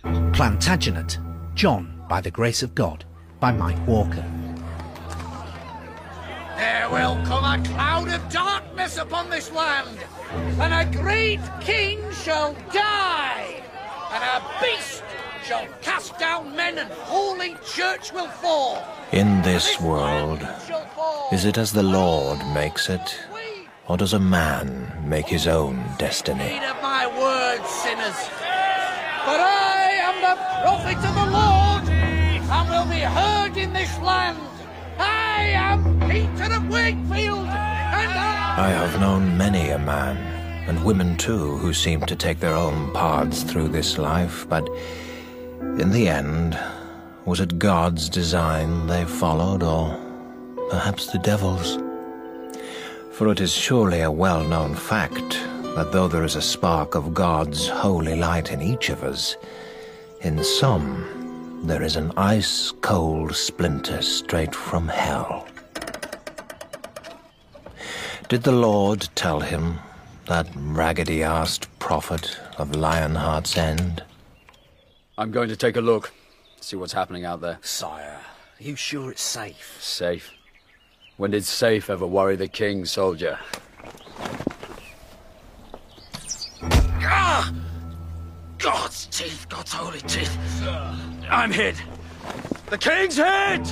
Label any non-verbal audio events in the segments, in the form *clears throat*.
Plantagenet, John by the Grace of God, by Mike Walker. There will come a cloud of darkness upon this land, and a great king shall die, and a beast shall cast down men, and holy church will fall. In this world, is it as the Lord makes it, or does a man make his own destiny? Heed of my words, sinners. But I the prophet of the Lord, and will be heard in this land. I am Peter of Wakefield, and I... I have known many a man, and women too, who seem to take their own paths through this life, but in the end, was it God's design they followed, or perhaps the devil's? For it is surely a well known fact that though there is a spark of God's holy light in each of us, in some there is an ice cold splinter straight from hell. Did the Lord tell him, that raggedy arsed prophet of Lionheart's End? I'm going to take a look, see what's happening out there. Sire, are you sure it's safe? Safe? When did safe ever worry the king, soldier? Ah! God's teeth, God's holy teeth. I'm hid. The king's hid!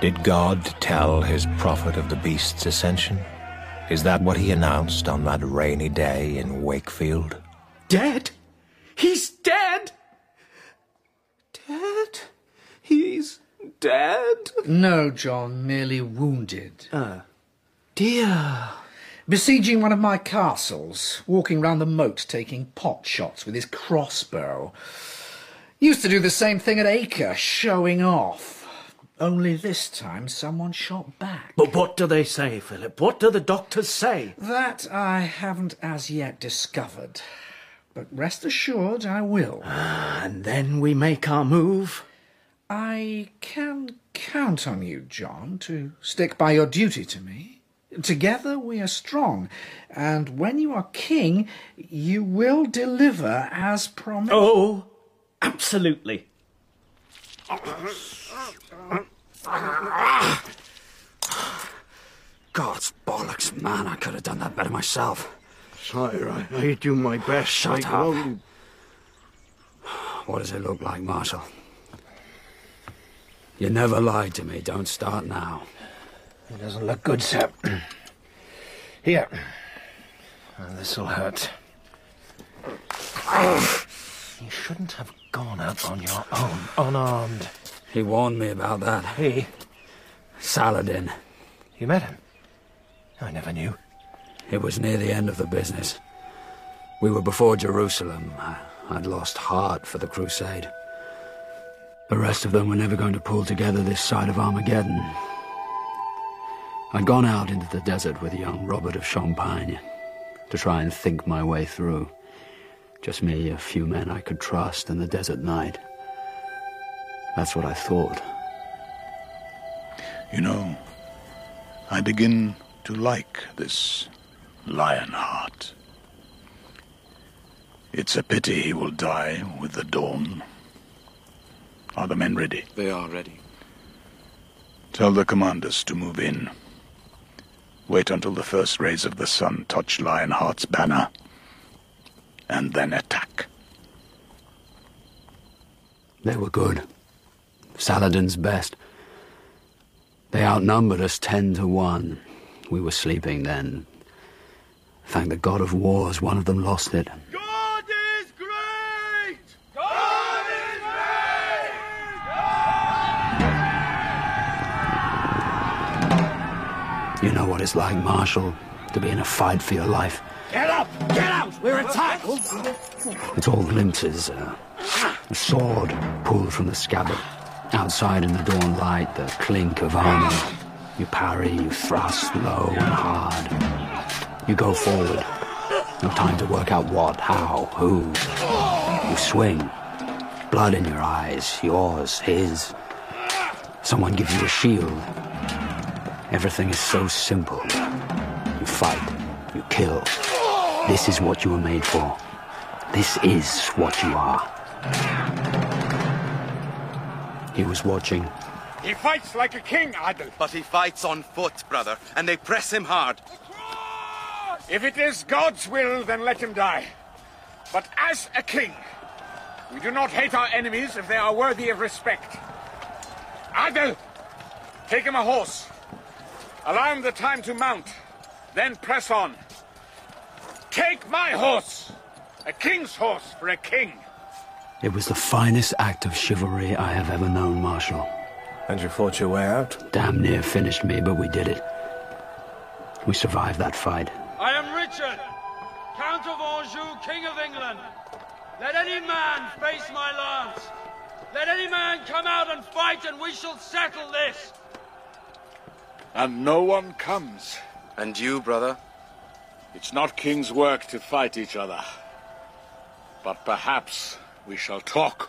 Did God tell his prophet of the beast's ascension? Is that what he announced on that rainy day in Wakefield? Dead? He's dead? Dead? He's dead? No, John, merely wounded. Uh, dear. Besieging one of my castles, walking round the moat taking pot shots with his crossbow. Used to do the same thing at Acre, showing off. Only this time someone shot back. But what do they say, Philip? What do the doctors say? That I haven't as yet discovered. But rest assured I will. Ah, and then we make our move? I can count on you, John, to stick by your duty to me. Together we are strong, and when you are king, you will deliver as promised. Oh, absolutely. God's bollocks, man, I could have done that better myself. Sire, I, I do my best. Shut I up. only- What does it look like, Marshal? You never lied to me. Don't start now. It doesn't look good, sir. *clears throat* Here. Oh, this'll hurt. You shouldn't have gone out on your own, unarmed. He warned me about that. He? Saladin. You met him? I never knew. It was near the end of the business. We were before Jerusalem. I'd lost heart for the crusade. The rest of them were never going to pull together this side of Armageddon. I'd gone out into the desert with young Robert of Champagne to try and think my way through. Just me, a few men I could trust in the desert night. That's what I thought. You know, I begin to like this Lionheart. It's a pity he will die with the dawn. Are the men ready? They are ready. Tell the commanders to move in. Wait until the first rays of the sun touch Lionheart's banner, and then attack. They were good. Saladin's best. They outnumbered us ten to one. We were sleeping then. Thank the god of wars, one of them lost it. What it's like, Marshal, to be in a fight for your life. Get up! Get out! We're attacked! It's all glimpses. Uh, a sword pulled from the scabbard. Outside in the dawn light, the clink of armor. You parry, you thrust low and hard. You go forward. No time to work out what, how, who. You swing. Blood in your eyes, yours, his. Someone gives you a shield. Everything is so simple. You fight, you kill. This is what you were made for. This is what you are. He was watching. He fights like a king, Adel. But he fights on foot, brother, and they press him hard. If it is God's will, then let him die. But as a king, we do not hate our enemies if they are worthy of respect. Adel, take him a horse. Allow him the time to mount, then press on. Take my horse! A king's horse for a king. It was the finest act of chivalry I have ever known, Marshal. And you fought your way out? Damn near finished me, but we did it. We survived that fight. I am Richard, Count of Anjou, King of England. Let any man face my lance. Let any man come out and fight, and we shall settle this. And no one comes. And you, brother? It's not king's work to fight each other. But perhaps we shall talk.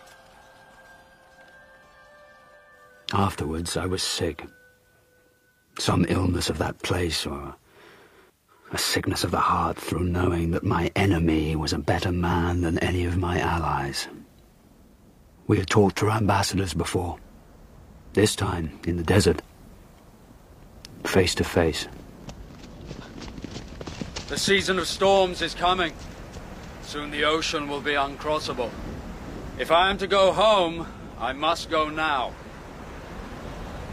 Afterwards, I was sick. Some illness of that place, or a sickness of the heart through knowing that my enemy was a better man than any of my allies. We had talked to ambassadors before. This time, in the desert. Face to face. The season of storms is coming. Soon the ocean will be uncrossable. If I am to go home, I must go now.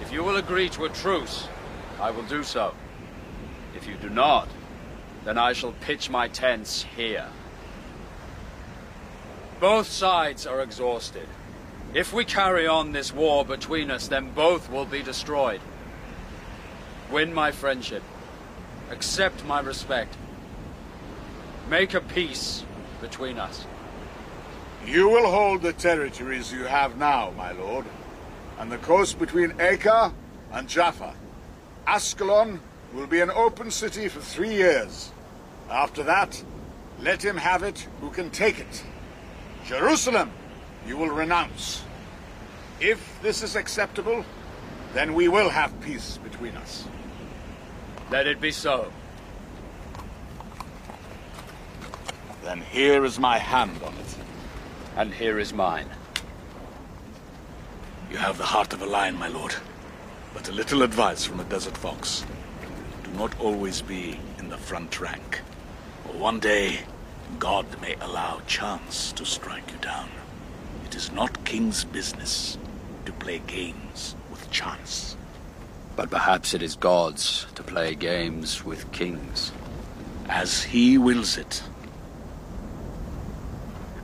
If you will agree to a truce, I will do so. If you do not, then I shall pitch my tents here. Both sides are exhausted. If we carry on this war between us, then both will be destroyed. Win my friendship. Accept my respect. Make a peace between us. You will hold the territories you have now, my lord, and the coast between Acre and Jaffa. Ascalon will be an open city for three years. After that, let him have it who can take it. Jerusalem you will renounce. If this is acceptable, then we will have peace between us. Let it be so. Then here is my hand on it. And here is mine. You have the heart of a lion, my lord. But a little advice from a desert fox. Do not always be in the front rank. Or one day, God may allow chance to strike you down. It is not king's business to play games with chance. But perhaps it is God's to play games with kings. As he wills it.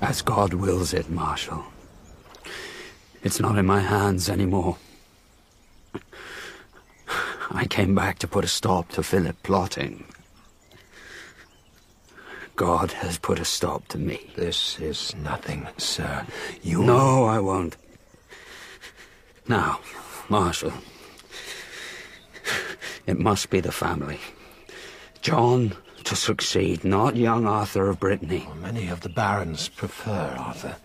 As God wills it, Marshal. It's not in my hands anymore. I came back to put a stop to Philip plotting. God has put a stop to me. This is nothing, sir. You... No, I won't. Now, Marshal. It must be the family. John to succeed, not young Arthur of Brittany. Well, many of the barons prefer Arthur.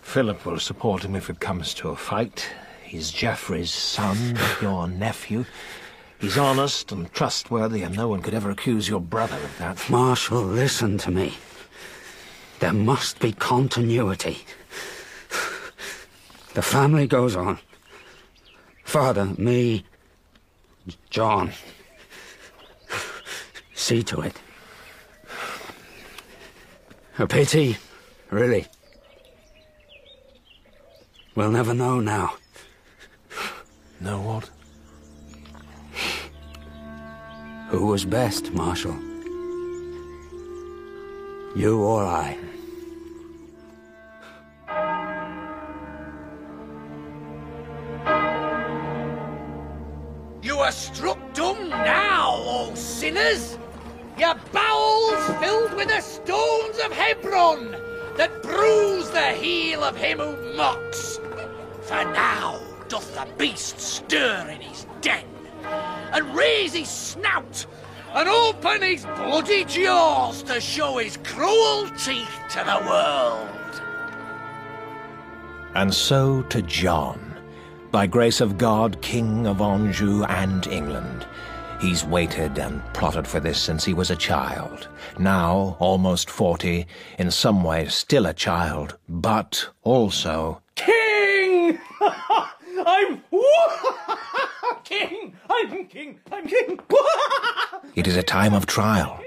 Philip will support him if it comes to a fight. He's Geoffrey's son, *laughs* your nephew. He's honest and trustworthy, and no one could ever accuse your brother of that. Marshal, listen to me. There must be continuity. The family goes on. Father, me, John. See to it. A pity, really. We'll never know now. Know what? Who was best, Marshal? You or I? Are struck dumb now, O sinners! Your bowels filled with the stones of Hebron that bruise the heel of him who mocks. For now doth the beast stir in his den and raise his snout and open his bloody jaws to show his cruel teeth to the world. And so to John, by grace of God, King of Anjou and England, He's waited and plotted for this since he was a child. Now, almost forty, in some ways still a child, but also King! *laughs* I'm *laughs* king! I'm king! I'm king! *laughs* It is a time of trial.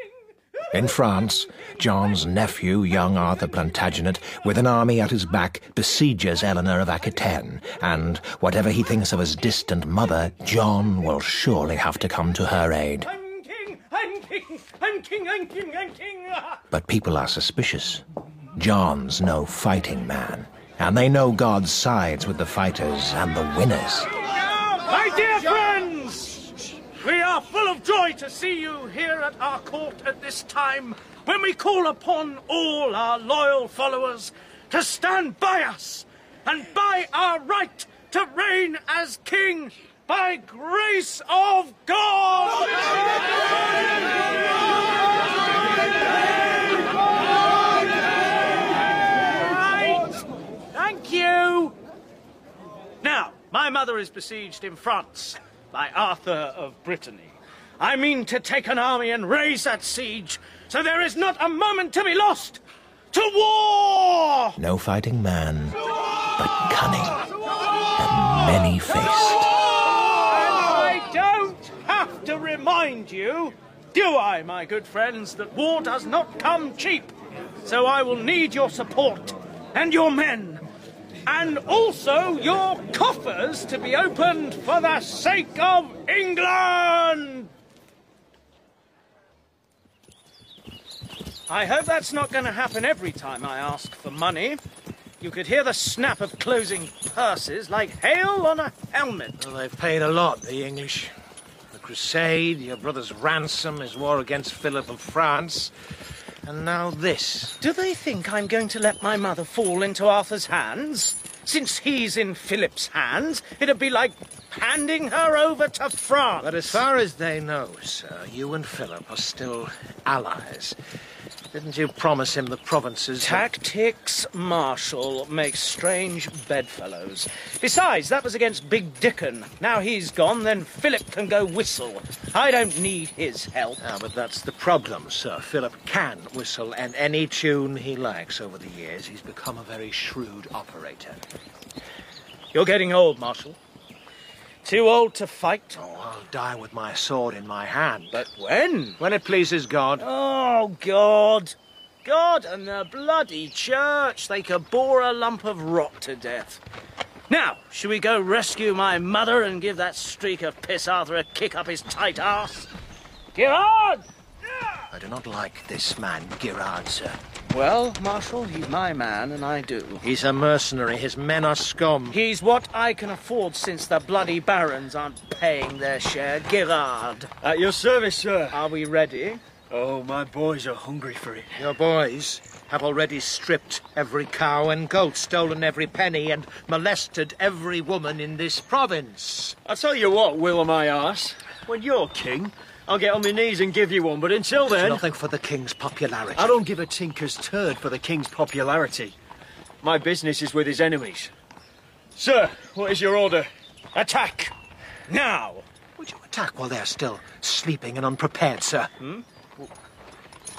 In France, John's nephew, young Arthur Plantagenet, with an army at his back, besieges Eleanor of Aquitaine, and whatever he thinks of his distant mother, John will surely have to come to her aid. I'm king! I'm king! I'm king! I'm king! I'm king! But people are suspicious. John's no fighting man, and they know God sides with the fighters and the winners. My dear friends! We are full of joy to see you here at our court at this time when we call upon all our loyal followers to stand by us and by our right to reign as king by grace of God! Right. Thank you. Now, my mother is besieged in France by Arthur of Brittany. I mean to take an army and raise that siege, so there is not a moment to be lost. To war! No fighting man, but cunning and many-faced. And I don't have to remind you, do I, my good friends, that war does not come cheap. So I will need your support and your men, and also your coffers to be opened for the sake of England. I hope that's not going to happen every time I ask for money. You could hear the snap of closing purses like hail on a helmet. Well, they've paid a lot, the English. The Crusade, your brother's ransom, his war against Philip of France, and now this. Do they think I'm going to let my mother fall into Arthur's hands? Since he's in Philip's hands, it'd be like handing her over to France. But as far as they know, sir, you and Philip are still allies. Didn't you promise him the provinces? Tactics, Marshal, make strange bedfellows. Besides, that was against Big Dickon. Now he's gone, then Philip can go whistle. I don't need his help. Ah, but that's the problem, sir. Philip can whistle and any tune he likes over the years. He's become a very shrewd operator. You're getting old, Marshal. Too old to fight. Oh, I'll die with my sword in my hand. But when? When it pleases God. Oh, God. God and the bloody church. They could bore a lump of rock to death. Now, shall we go rescue my mother and give that streak of piss Arthur a kick up his tight arse? Gerard! I do not like this man, Gerard, sir. Well, Marshal, he's my man, and I do. He's a mercenary. His men are scum. He's what I can afford since the bloody barons aren't paying their share. Gerard. At your service, sir. Are we ready? Oh, my boys are hungry for it. Your boys have already stripped every cow and goat, stolen every penny, and molested every woman in this province. I'll tell you what, Will of my arse. When you're king, I'll get on my knees and give you one, but until There's then... nothing for the king's popularity. I don't give a tinker's turd for the king's popularity. My business is with his enemies. Sir, what is your order? Attack! Now! Would you attack while they're still sleeping and unprepared, sir? Hmm?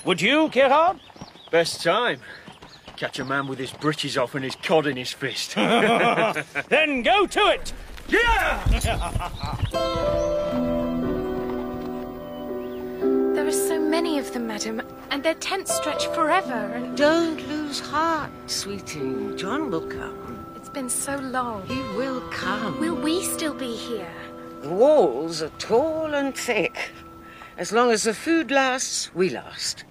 Would you, Gerard? Best time. Catch a man with his breeches off and his cod in his fist. *laughs* *laughs* then go to it! Yeah! *laughs* There are so many of them, madam, and their tents stretch forever, and... Don't lose heart, sweetie. John will come. It's been so long. He will come. Will we still be here? The walls are tall and thick. As long as the food lasts, we last.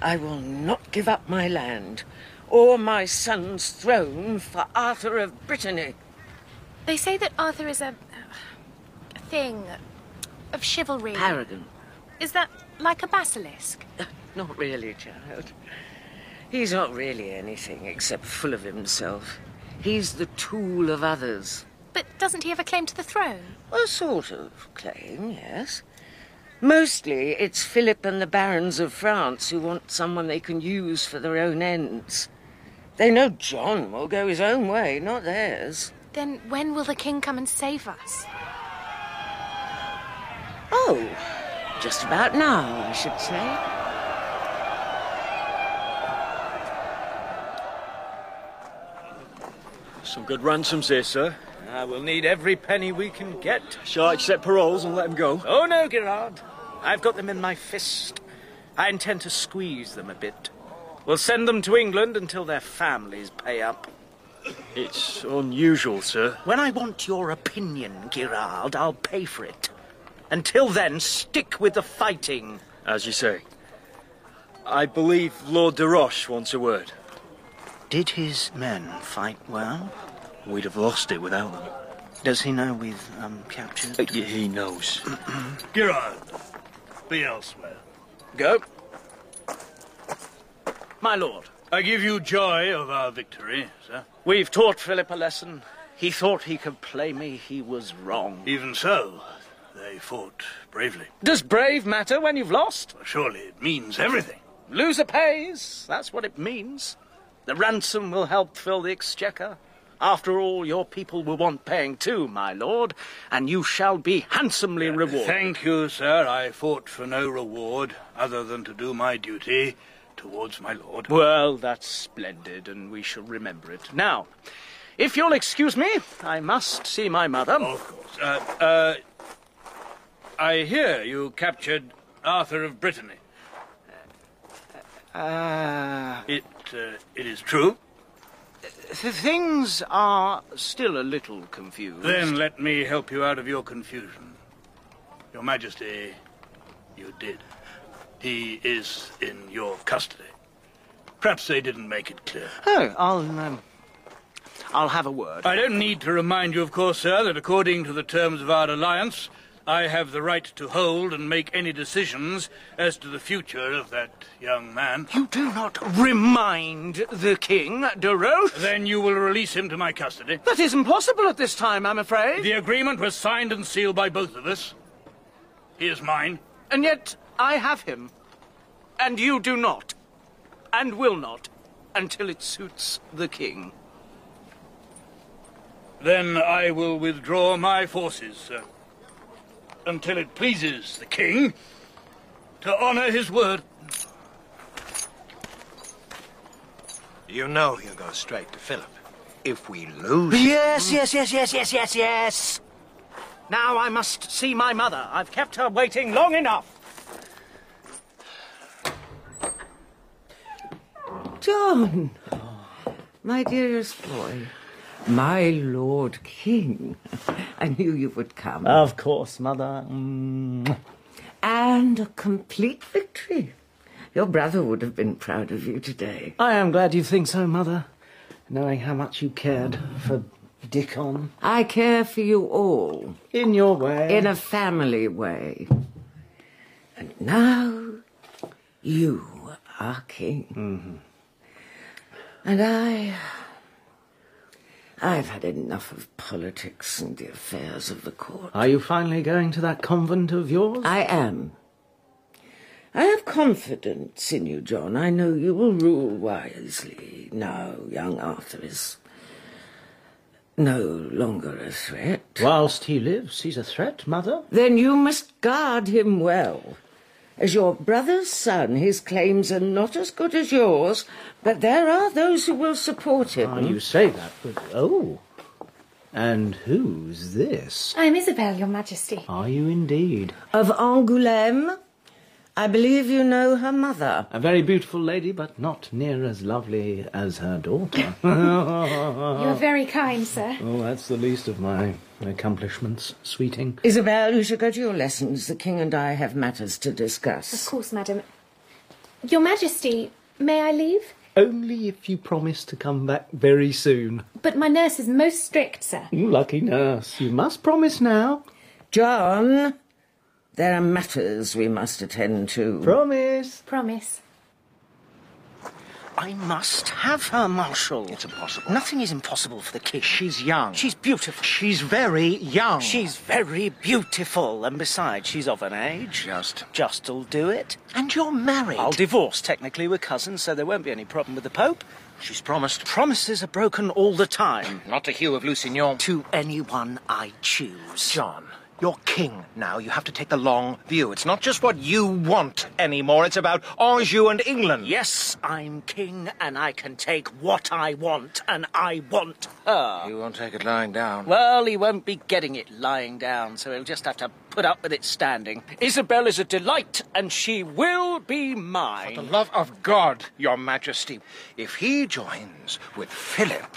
I will not give up my land or my son's throne for Arthur of Brittany. They say that Arthur is a... a thing of chivalry. Paragon. Is that like a basilisk? Uh, not really, child. He's not really anything except full of himself. He's the tool of others. But doesn't he have a claim to the throne? A sort of claim, yes. Mostly it's Philip and the barons of France who want someone they can use for their own ends. They know John will go his own way, not theirs. Then when will the king come and save us? Oh, just about now, I should say. Some good ransoms here, sir. I will need every penny we can get. Shall I accept paroles and let him go? Oh no, Gerard. I've got them in my fist. I intend to squeeze them a bit. We'll send them to England until their families pay up. It's unusual, sir. When I want your opinion, Gerard, I'll pay for it. Until then, stick with the fighting. As you say. I believe Lord de Roche wants a word. Did his men fight well? We'd have lost it without them. Does he know we've um, captured? Uh, He knows. *clears throat* Gerard, be elsewhere. Go. My lord. I give you joy of our victory, sir. We've taught Philip a lesson. He thought he could play me. He was wrong. Even so, they fought bravely. Does brave matter when you've lost? Surely it means everything. Loser pays. That's what it means. The ransom will help fill the exchequer. After all, your people will want paying too, my lord, and you shall be handsomely rewarded. Thank you, sir. I fought for no reward other than to do my duty towards my lord. Well, that's splendid, and we shall remember it. Now, if you'll excuse me, I must see my mother. Of course. Uh, uh, I hear you captured Arthur of Brittany. Ah. It, uh, it is true. Th- things are still a little confused. Then let me help you out of your confusion. Your Majesty, you did. He is in your custody. Perhaps they didn't make it clear. Oh, I'll, um, I'll have a word. I don't need to remind you, of course, sir, that according to the terms of our alliance, I have the right to hold and make any decisions as to the future of that young man. You do not remind the king, de Roche? Then you will release him to my custody. That is impossible at this time, I'm afraid. The agreement was signed and sealed by both of us. He is mine. And yet I have him. And you do not. And will not. Until it suits the king. Then I will withdraw my forces, sir. Until it pleases the king to honor his word. You know he'll go straight to Philip. If we lose. Yes, yes, yes, yes, yes, yes, yes. Now I must see my mother. I've kept her waiting long enough. John! My dearest boy. My Lord King. I knew you would come. Of course, Mother. Mm. And a complete victory. Your brother would have been proud of you today. I am glad you think so, Mother. Knowing how much you cared for Dickon. I care for you all. In your way. In a family way. And now you are king. Mm-hmm. And I. I've had enough of politics and the affairs of the court. Are you finally going to that convent of yours? I am. I have confidence in you, John. I know you will rule wisely. Now young Arthur is no longer a threat. Whilst he lives, he's a threat, Mother. Then you must guard him well. As your brother's son, his claims are not as good as yours, but there are those who will support him. Ah, you say that, but oh. And who's this? I'm Isabel, Your Majesty. Are you indeed? Of Angoulême? I believe you know her mother. A very beautiful lady, but not near as lovely as her daughter. *laughs* You're very kind, sir. Oh, that's the least of my accomplishments, sweeting. Isabel, you should go to your lessons. The king and I have matters to discuss. Of course, madam. Your Majesty, may I leave? Only if you promise to come back very soon. But my nurse is most strict, sir. You lucky nurse. You must promise now. John, there are matters we must attend to. Promise. Promise. I must have her, Marshal. It's impossible. Nothing is impossible for the king. She's young. She's beautiful. She's very young. She's very beautiful. And besides, she's of an age. Just. Just'll do it. And you're married. I'll divorce. Technically, we're cousins, so there won't be any problem with the Pope. She's promised. Promises are broken all the time. Not to Hugh of Lusignan. To anyone I choose. John, You're king now. You have to take the long view. It's not just what you want anymore. It's about Anjou and England. Yes, I'm king, and I can take what I want, and I want her. You won't take it lying down. Well, he won't be getting it lying down, so he'll just have to put up with it standing. Isabel is a delight, and she will be mine. For the love of God, Your Majesty, if he joins with Philip.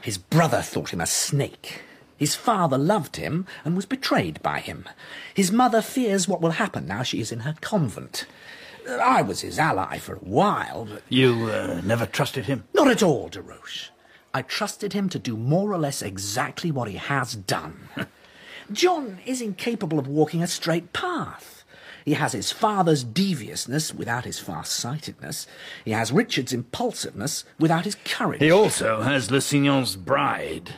His brother thought him a snake. His father loved him and was betrayed by him. His mother fears what will happen now she is in her convent. I was his ally for a while, but... You uh, never trusted him? Not at all, de Roche. I trusted him to do more or less exactly what he has done. *laughs* John is incapable of walking a straight path. He has his father's deviousness without his far-sightedness. He has Richard's impulsiveness without his courage. He also has Lusignan's bride,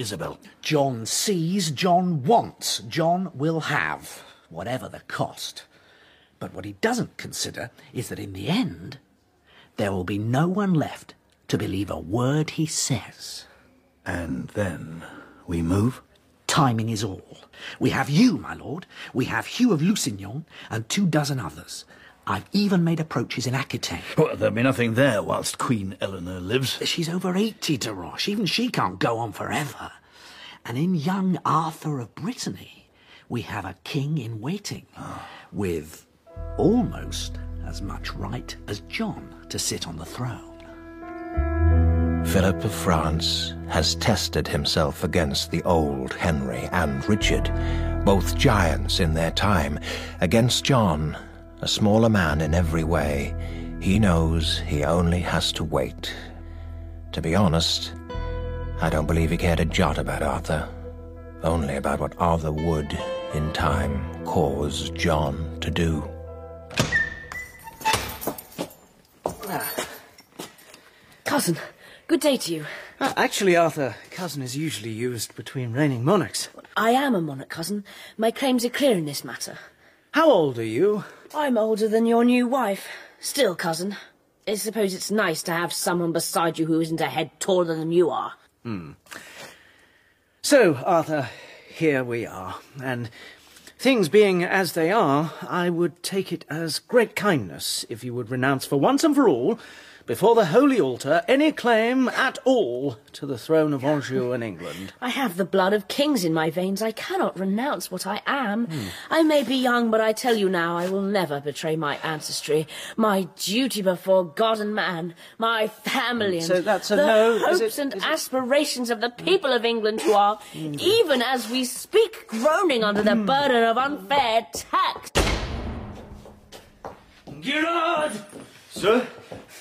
Isabel. John sees, John wants, John will have, whatever the cost. But what he doesn't consider is that in the end, there will be no one left to believe a word he says. And then we move? Timing is all. We have you, my lord. We have Hugh of Lusignan and two dozen others. I've even made approaches in Aquitaine. Well, there'll be nothing there whilst Queen Eleanor lives. She's over eighty, de Roche. Even she can't go on forever. And in young Arthur of Brittany, we have a king in waiting, with almost as much right as John to sit on the throne. Philip of France has tested himself against the old Henry and Richard, both giants in their time. Against John, a smaller man in every way, he knows he only has to wait. To be honest, I don't believe he cared a jot about Arthur, only about what Arthur would, in time, cause John to do. Cousin, good day to you. Uh, actually, Arthur, cousin is usually used between reigning monarchs. I am a monarch, cousin. My claims are clear in this matter. How old are you? I'm older than your new wife. Still, cousin. I suppose it's nice to have someone beside you who isn't a head taller than you are. Hmm. So, Arthur, here we are. And things being as they are, I would take it as great kindness if you would renounce for once and for all, before the holy altar, any claim at all to the throne of Anjou and England. *laughs* I have the blood of kings in my veins. I cannot renounce what I am. Hmm. I may be young, but I tell you now, I will never betray my ancestry, my duty before God and man, my family, hmm. and So that's a the no, is hopes it- and it- aspirations of the hmm. people of England who are, even as we speak, groaning under the burden of unfair tax. Gerard! Sir?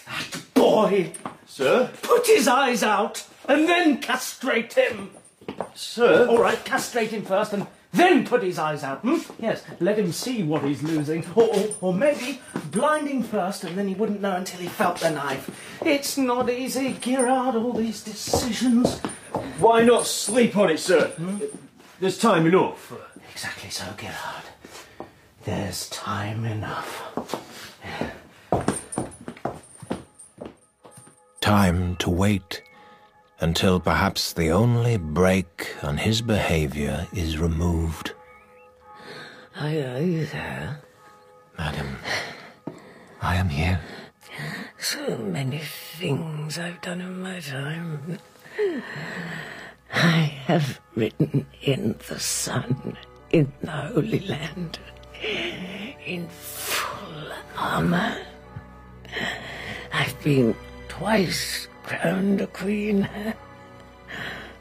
That boy! Sir? Put his eyes out, and then castrate him! Sir? All right, castrate him first, and then put his eyes out. Hmm? Yes, let him see what he's losing. Or, or, or maybe blinding first, and then he wouldn't know until he felt the knife. It's not easy, Gerard, all these decisions. Why not sleep on it, sir? There's time enough. Exactly so, Gerard. There's time enough. Time to wait until perhaps the only brake on his behavior is removed. Are you there? Madam, I am here. So many things I've done in my time. I have ridden in the sun in the Holy Land in full armor. I've been twice crowned a queen. *laughs*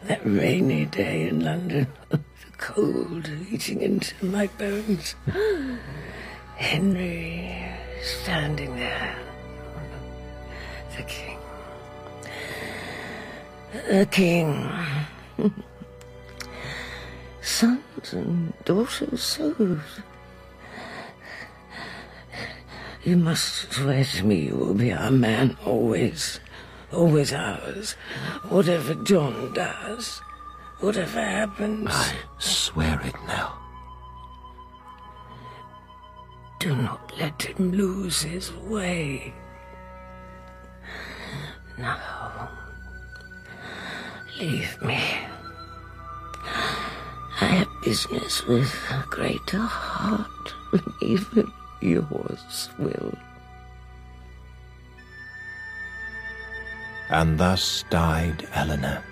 That rainy day in London, *laughs* the cold eating into my bones. *gasps* Henry standing there. *laughs* The king. The king. Sons and daughters souls. You must swear to me you will be our man always. Always ours. Whatever John does. Whatever happens. I swear it now. Do not let him lose his way. Now, leave me. I have business with a greater heart than even yours will. And thus died Eleanor,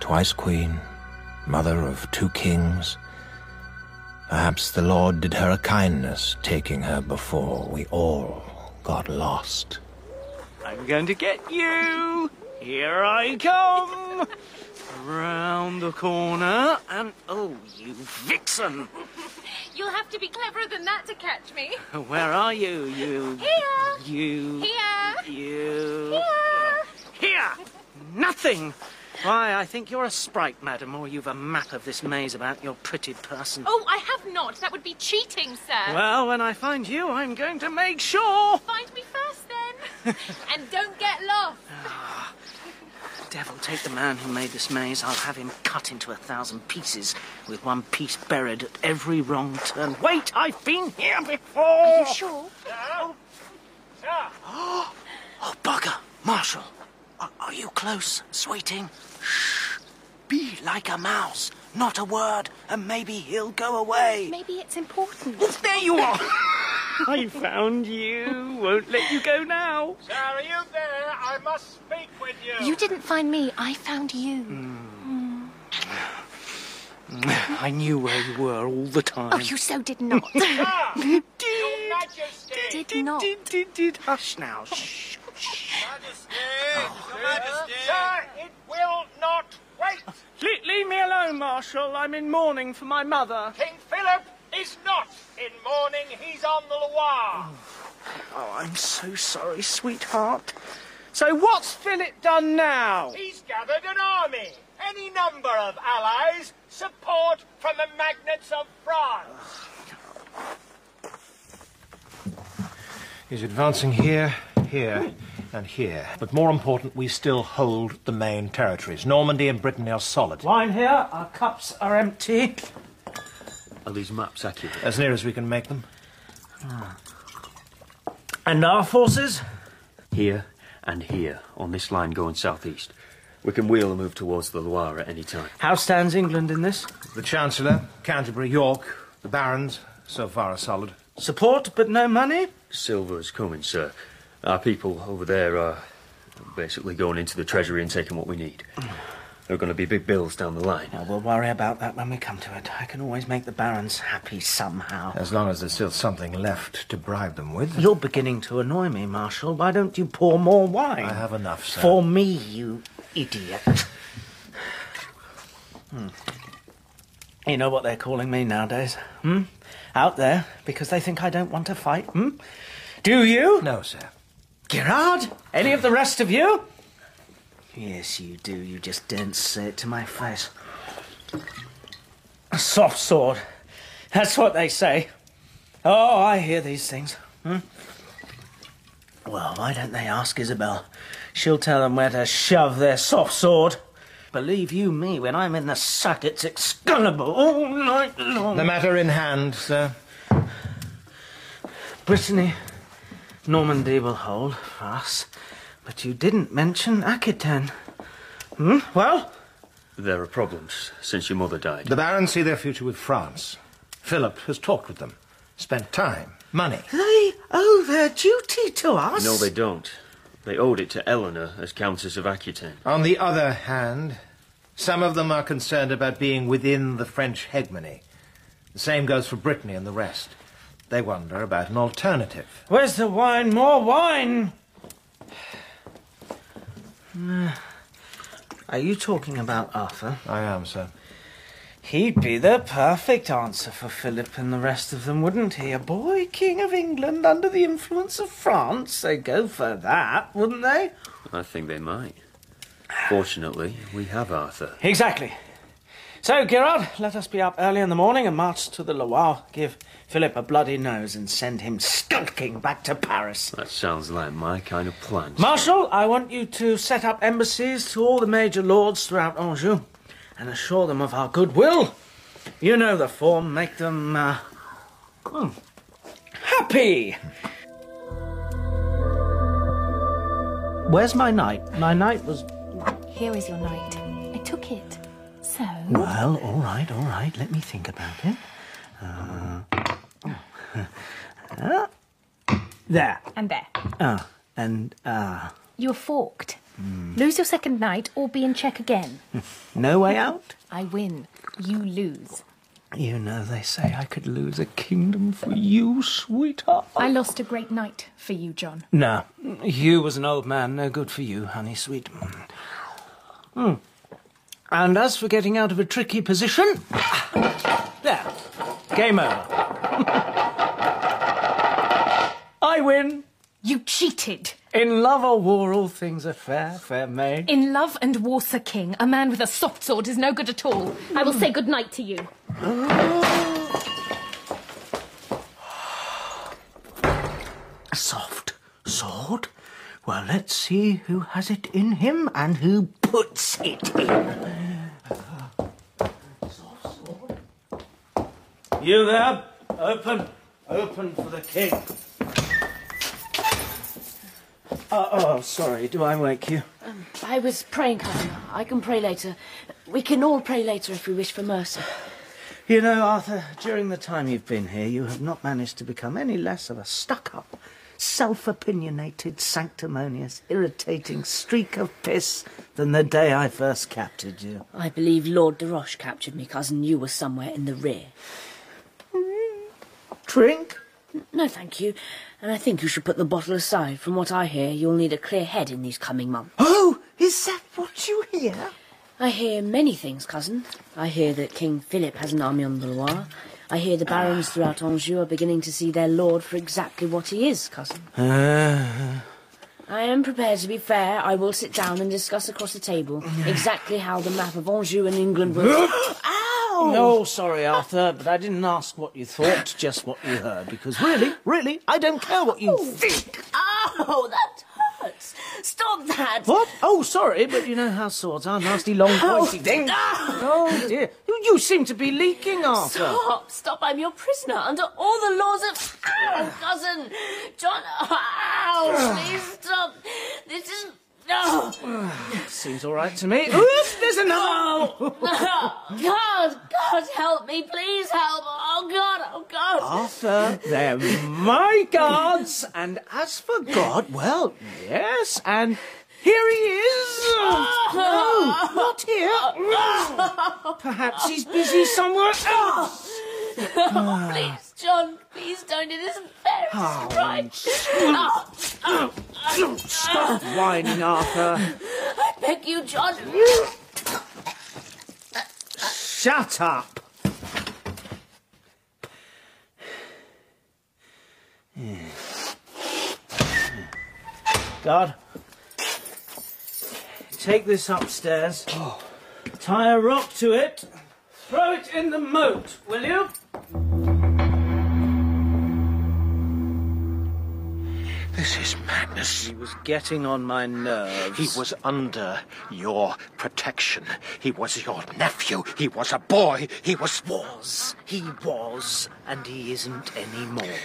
twice queen, mother of two kings. Perhaps the Lord did her a kindness, taking her before we all got lost. I'm going to get you. Here I come. Round the corner, and oh, you vixen! You'll have to be cleverer than that to catch me. *laughs* Where are you, you? Here. You. Here. You. Here. Here! Nothing! Why, I think you're a sprite, madam, or you've a map of this maze about your pretty person. Oh, I have not. That would be cheating, sir. Well, when I find you, I'm going to make sure. Find me first, then. *laughs* and don't get lost. Ah, Devil take the man who made this maze. I'll have him cut into a thousand pieces, with one piece buried at every wrong turn. Wait, I've been here before. Are you sure? Oh, *gasps* oh bugger. Marshal, are, are you close, sweeting? Shh. Be like a mouse. Not a word, and maybe he'll go away. Maybe it's important. Oh, there you are. *laughs* *laughs* I found you. Won't let you go now. Sir, are you there? I must speak with you. You didn't find me. I found you. Hmm. I knew where you were all the time. Oh, you so did not. Sir, *laughs* Your Majesty. did not. Did, did, did. Hush now. Shh. Majesty. Your Majesty. Sir, it will not wait. Le- leave me alone, Marshal. I'm in mourning for my mother. King Philip is not in mourning. He's on the Loire. Oh, I'm so sorry, sweetheart. So what's Philip done now? He's gathered an army. Any number of allies. Support from the magnates of France. He's advancing here, here, and here. But more important, we still hold the main territories. Normandy and Brittany are solid. Wine here. Our cups are empty. Are these maps accurate? As near as we can make them. And our forces? Here and here, on this line going southeast. We can wheel and move towards the Loire at any time. How stands England in this? The Chancellor, Canterbury, York, the Barons, so far are solid. Support, but no money? Silver is coming, sir. Our people over there are basically going into the treasury and taking what we need. There are going to be big bills down the line. Well, we'll worry about that when we come to it. I can always make the barons happy somehow. As long as there's still something left to bribe them with. You're beginning to annoy me, Marshal. Why don't you pour more wine? I have enough, sir. For me, you idiot. Hmm. You know what they're calling me nowadays? Hmm? Out there, because they think I don't want to fight, hmm? Do you? No, sir. Gerard? Any of the rest of you? Yes, you do. You just daren't say it to my face. A soft sword. That's what they say. Oh, I hear these things. Hmm? Well, why don't they ask Isabel? She'll tell them where to shove their soft sword. Believe you me, when I'm in the sack, it's Excalibur all night long. The matter in hand, sir. Brittany, Normandy will hold us. But you didn't mention Aquitaine. Hmm? Well? There are problems since your mother died. The Barons see their future with France. Philip has talked with them, spent time, money. They owe their duty to us. No, they don't. They owed it to Eleanor as Countess of Aquitaine. On the other hand, some of them are concerned about being within the French hegemony. The same goes for Brittany and the rest. They wonder about an alternative. Where's the wine? More wine! Are you talking about Arthur? I am, sir. He'd be the perfect answer for Philip and the rest of them, wouldn't he? A boy king of England under the influence of France. They'd go for that, wouldn't they? I think they might. Fortunately, we have Arthur. Exactly. So, Gerard, let us be up early in the morning and march to the Loire. Give Philip a bloody nose and send him skulking back to Paris. That sounds like my kind of plan. Marshal, I want you to set up embassies to all the major lords throughout Anjou and assure them of our goodwill. You know the form. Make them uh, hmm, happy. Where's my knight? My knight was. Here is your knight. I took it. so. Well, all right, all right. Let me think about it. Uh, uh, *laughs* there. And there. Ah, and ah. You're forked. Hmm. Lose your second knight or be in check again. *laughs* No way out? I win. You lose. You know, they say I could lose a kingdom for you, sweetheart. I lost a great knight for you, John. No, Hugh was an old man. No good for you, honey sweet. Hmm. And as for getting out of a tricky position, there, game over. I win. You cheated. In love or war, all things are fair, fair maid. In love and war, Sir King, a man with a soft sword is no good at all. I will say good night to you. A soft sword? Well, let's see who has it in him and who puts it in. You there? Open. Open for the king. Oh, oh, sorry. Do I wake you? Um, I was praying, cousin. I can pray later. We can all pray later if we wish for mercy. You know, Arthur, during the time you've been here, you have not managed to become any less of a stuck-up, self-opinionated, sanctimonious, irritating streak of piss than the day I first captured you. I believe Lord de Roche captured me, cousin. You were somewhere in the rear. Drink? No, thank you. And I think you should put the bottle aside. From what I hear, you'll need a clear head in these coming months. Oh, is that what you hear? I hear many things, cousin. I hear that King Philip has an army on the Loire. I hear the barons throughout Anjou are beginning to see their lord for exactly what he is, cousin. Uh, I am prepared to be fair. I will sit down and discuss across the table exactly how the map of Anjou and England will. Ow! *gasps* No, sorry, Arthur, but I didn't ask what you thought, just what you heard, because really, really, I don't care what you oh, think. Oh, that hurts. Stop that. What? Oh, sorry, but you know how swords are nasty, long, oh, pointy things. Oh, dear. You, you seem to be leaking, Arthur. Stop, stop. I'm your prisoner under all the laws of. Ow, cousin. John. Ow, please stop. This is. No. *sighs* Seems all right to me. *sighs* Oof, there's another. *laughs* God, God, help me. Please help. Oh, God, oh, God. Arthur, they're my gods! and as for God, well, yes, and here he is. No, not here. *laughs* Perhaps he's busy somewhere else. Oh, *laughs* please, John, please don't. It isn't fair. It's Oh, right. Oh, oh, oh, Stop whining, Arthur. I beg you, John. Shut up. God, take this upstairs. Tie a rock to it. Throw it in the moat, will you? This is madness. He was getting on my nerves. He was under your protection. He was your nephew. He was a boy. He was. Was. He was. And he isn't anymore.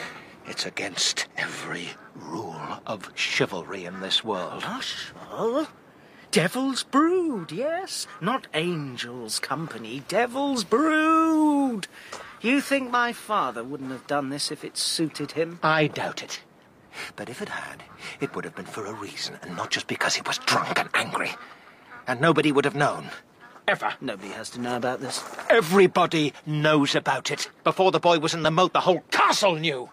It's against every rule of chivalry in this world. Hush, Marshal? Devil's brood, yes. Not angel's company. Devil's brood. You think my father wouldn't have done this if it suited him? I doubt it. But if it had, it would have been for a reason, and not just because he was drunk and angry. And nobody would have known. Ever. Nobody has to know about this. Everybody knows about it. Before the boy was in the moat, the whole castle knew.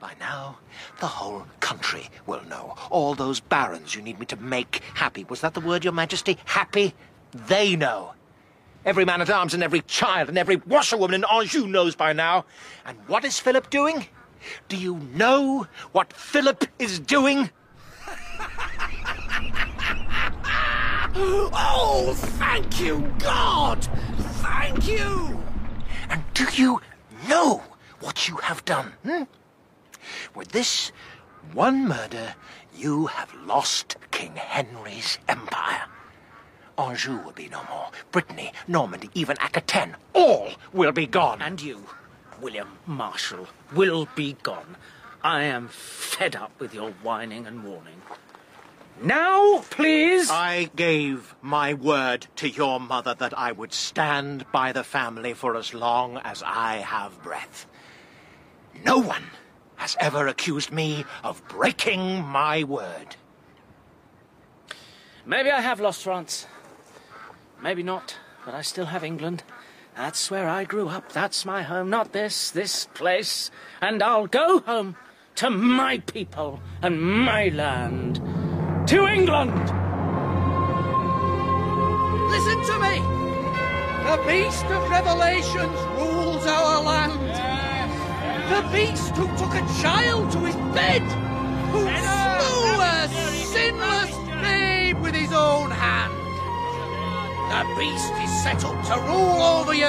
By now, the whole country will know. All those barons you need me to make happy. Was that the word, Your Majesty? Happy? They know. Every man at arms and every child and every washerwoman in Anjou knows by now. And what is Philip doing? Do you know what Philip is doing? *laughs* oh, thank you, God! Thank you! And do you know what you have done? Hmm? With this one murder, you have lost King Henry's empire. Anjou will be no more. Brittany, Normandy, even Aquitaine, all will be gone. And you, William Marshal, will be gone. I am fed up with your whining and warning. Now, please! I gave my word to your mother that I would stand by the family for as long as I have breath. No one has ever accused me of breaking my word. Maybe I have lost France. Maybe not, but I still have England. That's where I grew up. That's my home, not this, this place. And I'll go home to my people and my land. To England! Listen to me! The beast of Revelations rules our land. The beast who took a child to his bed, who slew a sinless babe with his own hand. The beast is set up to rule over you,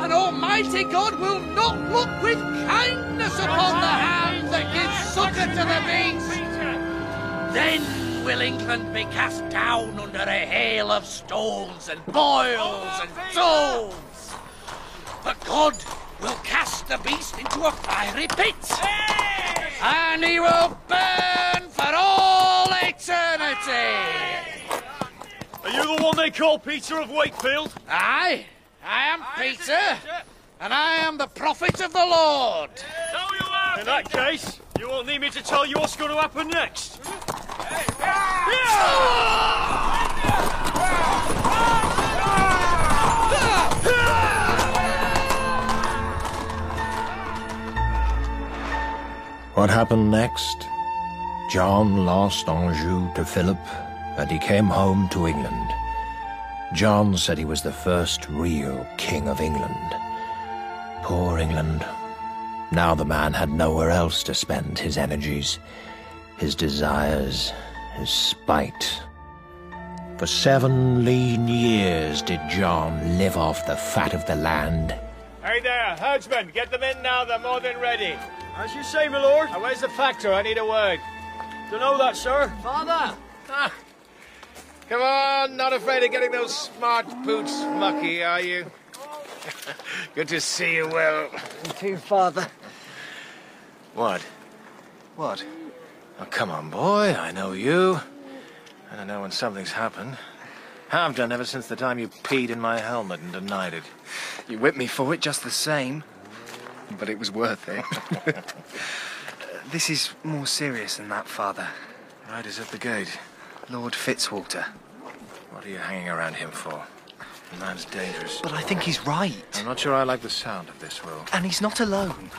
and Almighty God will not look with kindness upon the hand that gives succor to the beast. Then will England be cast down under a hail of stones and boils and stones. But God will cast the beast into a fiery pit, and he will burn for all eternity. Are you the one they call Peter of Wakefield? Aye, I am Peter, and I am the prophet of the Lord. In that case, you won't need me to tell you what's going to happen next. What happened next? John lost Anjou to Philip, and he came home to England. John said he was the first real king of England. Poor England. Now the man had nowhere else to spend his energies, his desires, his spite. For seven lean years did John live off the fat of the land. Hey there, herdsmen, get them in now, they're more than ready. As you say, my lord. Now, where's the factor? I need a word. Don't know that, sir. Father! Ah. Come on, not afraid of getting those smart boots mucky, are you? *laughs* Good to see you well. You too, Father. What? What? Oh, come on, boy. I know you. And I know when something's happened. Have done ever since the time you peed in my helmet and denied it. You whipped me for it just the same. But it was worth it. *laughs* Uh, this is more serious than that, Father. Riders at the gate. Lord Fitzwalter. What are you hanging around him for? The man's dangerous. But I think he's right. I'm not sure I like the sound of this, Will. And he's not alone.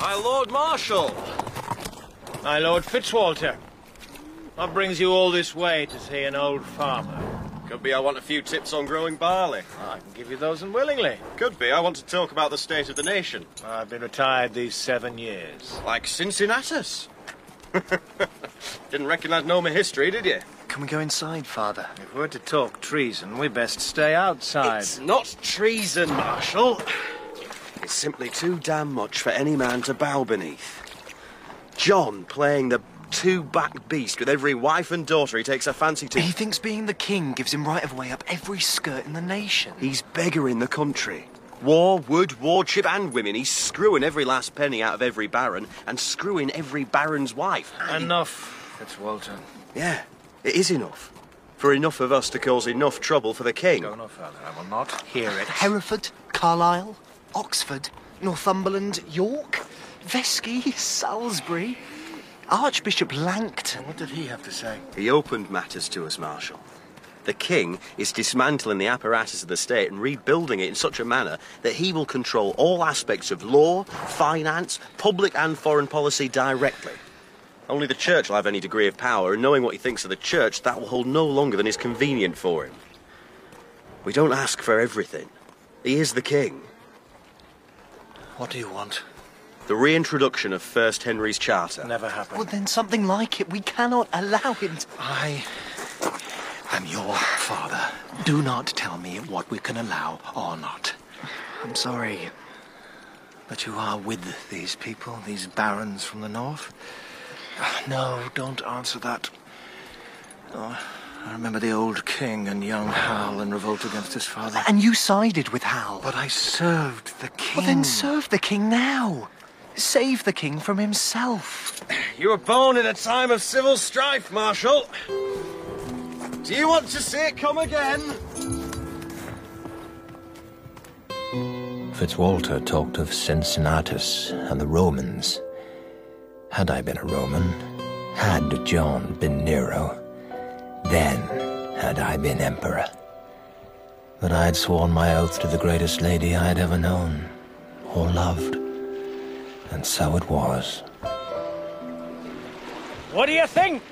My Lord Marshal! My Lord Fitzwalter. What brings you all this way to see an old farmer? Could be I want a few tips on growing barley. I can give you those unwillingly. Could be I want to talk about the state of the nation. I've been retired these seven years. Like Cincinnatus. *laughs* Didn't recognise no my history, did you? Can we go inside, Father? If we're to talk treason, we best stay outside. It's not treason, Marshal. It's simply too damn much for any man to bow beneath. John playing the two-backed beast with every wife and daughter he takes a fancy to. He thinks being the king gives him right of way up every skirt in the nation. He's beggaring the country. War, wood, wardship, and women. He's screwing every last penny out of every baron and screwing every baron's wife. And Enough, Fitzwalter. Yeah, it is enough. For enough of us to cause enough trouble for the king. Go no further. I will not hear it. Hereford, Carlisle, Oxford, Northumberland, York, Vesci, Salisbury, Archbishop Langton. What did he have to say? He opened matters to us, Marshal. The king is dismantling the apparatus of the state and rebuilding it in such a manner that he will control all aspects of law, finance, public and foreign policy directly. Only the church will have any degree of power, and knowing what he thinks of the church, that will hold no longer than is convenient for him. We don't ask for everything. He is the king. What do you want? The reintroduction of First Henry's Charter. Never happened. Well, then something like it. We cannot allow it. I am your father. Do not tell me what we can allow or not. I'm sorry. But you are with these people, these barons from the north? No, don't answer that. Oh, I remember the old king and young Hal in revolt against his father. And you sided with Hal. But I served the king. Well, then serve the king now. Save the king from himself. You were born in a time of civil strife, Marshal. Do you want to see it come again? Fitzwalter talked of Cincinnatus and the Romans. Had I been a Roman, had John been Nero, then had I been emperor. But I had sworn my oath to the greatest lady I had ever known or loved. And so it was. What do you think?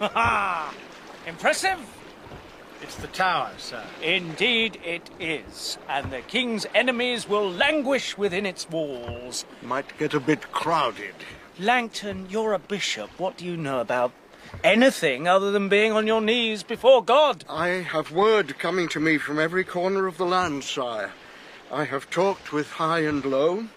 *laughs* Impressive? It's the tower, sir. Indeed it is. And the king's enemies will languish within its walls. Might get a bit crowded. Langton, you're a bishop. What do you know about anything other than being on your knees before God? I have word coming to me from every corner of the land, sire. I have talked with high and low.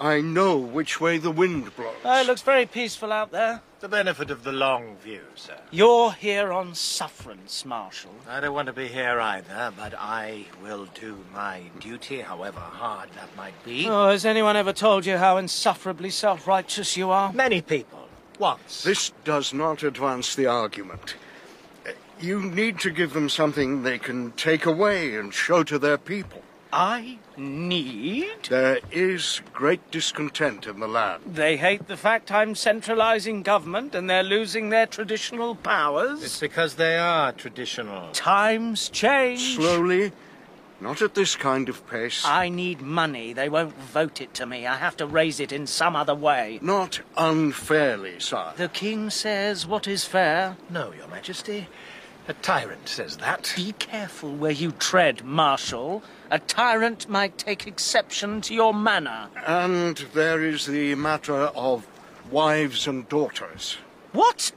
I know which way the wind blows. Oh, it looks very peaceful out there. The benefit of the long view, sir. You're here on sufferance, Marshal. I don't want to be here either, but I will do my duty, however hard that might be. Oh, has anyone ever told you how insufferably self-righteous you are? Many people. Once. This does not advance the argument. You need to give them something they can take away and show to their people. I need? There is great discontent in the land. They hate the fact I'm centralizing government and they're losing their traditional powers. It's because they are traditional. Times change. Slowly, not at this kind of pace. I need money. They won't vote it to me. I have to raise it in some other way. Not unfairly, sire. The king says what is fair. No, your majesty. A tyrant says that. Be careful where you tread, Marshal. A tyrant might take exception to your manner. And there is the matter of wives and daughters. What?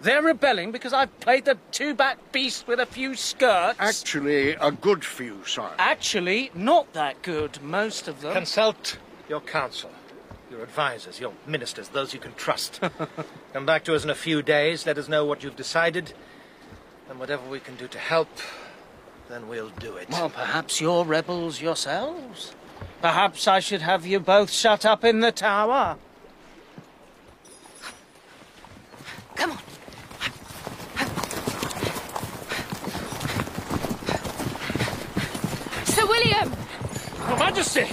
They're rebelling because I've played the two-back beast with a few skirts? Actually, a good few, sire. Actually, not that good, most of them. Consult your council, your advisers, your ministers, those you can trust. *laughs* Come back to us in a few days, let us know what you've decided, and whatever we can do to help, then we'll do it. Well, perhaps you're rebels yourselves. Perhaps I should have you both shut up in the tower. Come on. Sir William! Your Majesty!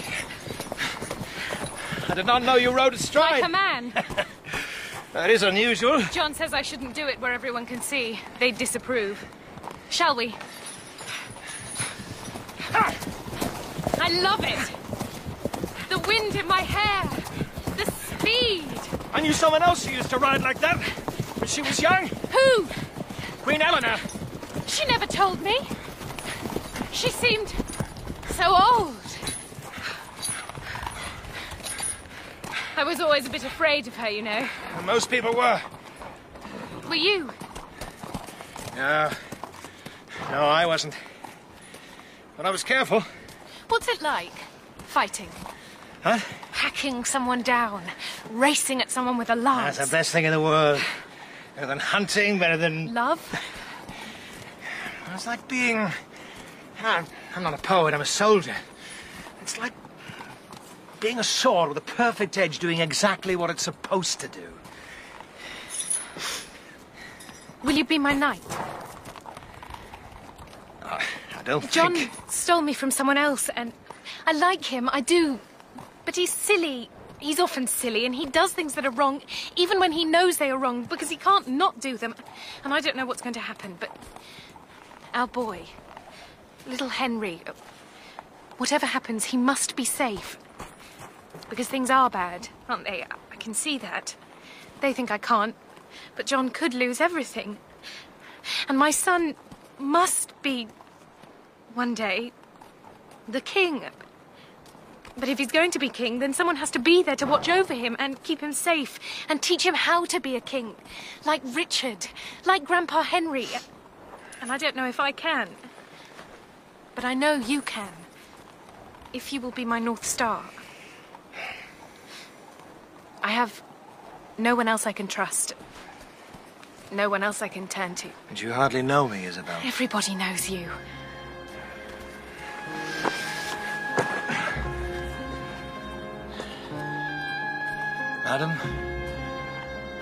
I did not know you rode astride. Like a man. *laughs* That is unusual. John says I shouldn't do it where everyone can see. They'd disapprove. Shall we? I love it! The wind in my hair! The speed! I knew someone else who used to ride like that when she was young. Who? Queen Eleanor. She never told me. She seemed so old. I was always a bit afraid of her, you know. Most people were. Were you? No. No, I wasn't. But I was careful. What's it like? Fighting. Huh? Hacking someone down. Racing at someone with a lance. That's the best thing in the world. Better than hunting, better than... Love? It's like being... I'm, I'm not a poet, I'm a soldier. It's like being a sword with a perfect edge doing exactly what it's supposed to do. Will you be my knight? Ah. I don't John think... stole me from someone else, and I like him, I do. But he's silly. He's often silly, and he does things that are wrong, even when he knows they are wrong, because he can't not do them. And I don't know what's going to happen, but our boy, little Henry, whatever happens, he must be safe. Because things are bad, aren't they? I can see that. They think I can't, but John could lose everything. And my son must be, one day, the king. But if he's going to be king, then someone has to be there to watch over him and keep him safe and teach him how to be a king. Like Richard, like Grandpa Henry. And I don't know if I can. But I know you can. If you will be my North Star. I have no one else I can trust. No one else I can turn to. And you hardly know me, Isabel. Everybody knows you. Madam,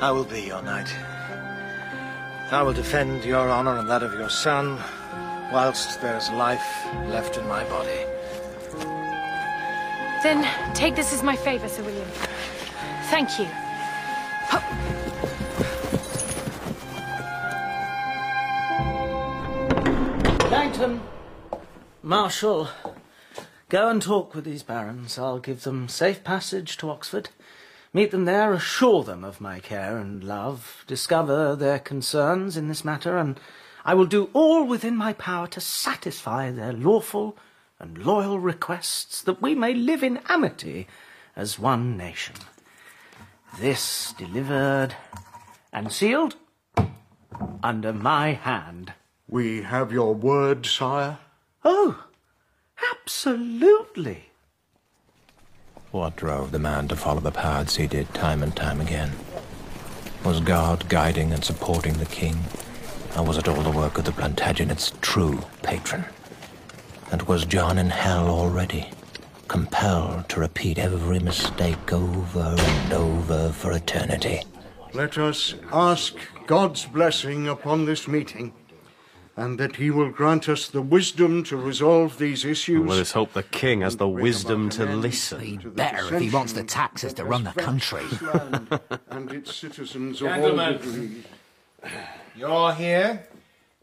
I will be your knight. I will defend your honor and that of your son whilst there is life left in my body. Then take this as my favour, Sir William. Thank you. Langton! Marshal, go and talk with these barons. I'll give them safe passage to Oxford. Meet them there, assure them of my care and love, discover their concerns in this matter, and I will do all within my power to satisfy their lawful and loyal requests that we may live in amity as one nation. This delivered and sealed under my hand. We have your word, sire? Oh, absolutely. What drove the man to follow the paths he did time and time again? Was God guiding and supporting the king? Or was it all the work of the Plantagenet's true patron? And was John in hell already, compelled to repeat every mistake over and over for eternity? Let us ask God's blessing upon this meeting, and that he will grant us the wisdom to resolve these issues. Let us hope the king has the wisdom to listen. He'd better if he wants the taxes to run the country. *laughs* and its citizens of Gentlemen. degrees. You're here,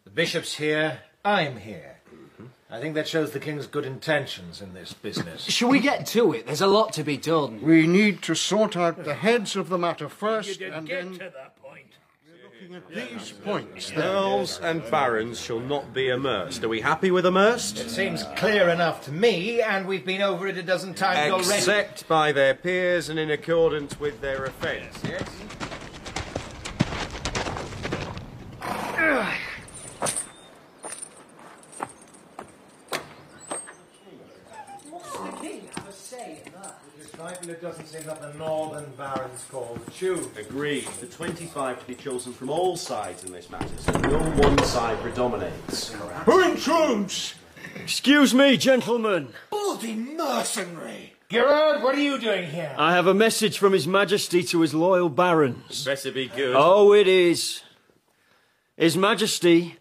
the bishop's here, I'm here. I think that shows the king's good intentions in this business. *laughs* Shall we get to it? There's a lot to be done. We need to sort out the heads of the matter first, and then to that point. Looking at these points. then. Earls and barons shall not be amerced. Are we happy with amerced? It seems clear enough to me, and we've been over it a dozen times already. Except by their peers and in accordance with their offence. Yes. Frightful it doesn't seem that the northern barons call the tune. Agreed. The 25 to be chosen from all sides in this matter, so no one side predominates. Who intrudes? Excuse me, gentlemen. Bloody mercenary! Gerard, what are you doing here? I have a message from His Majesty to his loyal barons. Better be good. Oh, it is. His Majesty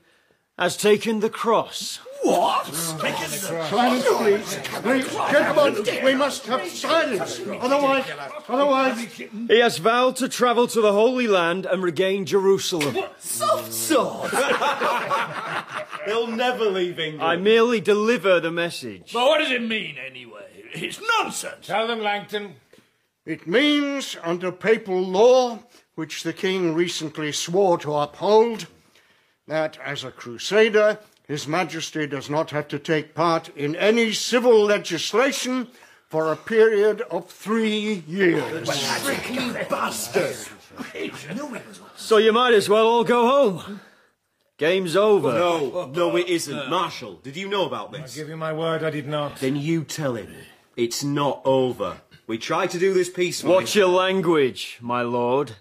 has taken the cross. What? Silence, please. Please, gentlemen, we must have silence. Otherwise, otherwise. He has vowed to travel to the Holy Land and regain Jerusalem. Soft sword! *laughs* He'll never leave England. I merely deliver the message. But what does it mean, anyway? It's nonsense. Tell them, Langton. It means, under papal law, which the king recently swore to uphold, that as a crusader, His Majesty does not have to take part in any civil legislation for a period of three years. Tricky bastard! So you might as well all go home. Game's over. No, no, it isn't. Marshal, did you know about this? I give you my word, I did not. Then you tell him. It's not over. We tried to do this peacefully. Watch your language, my lord.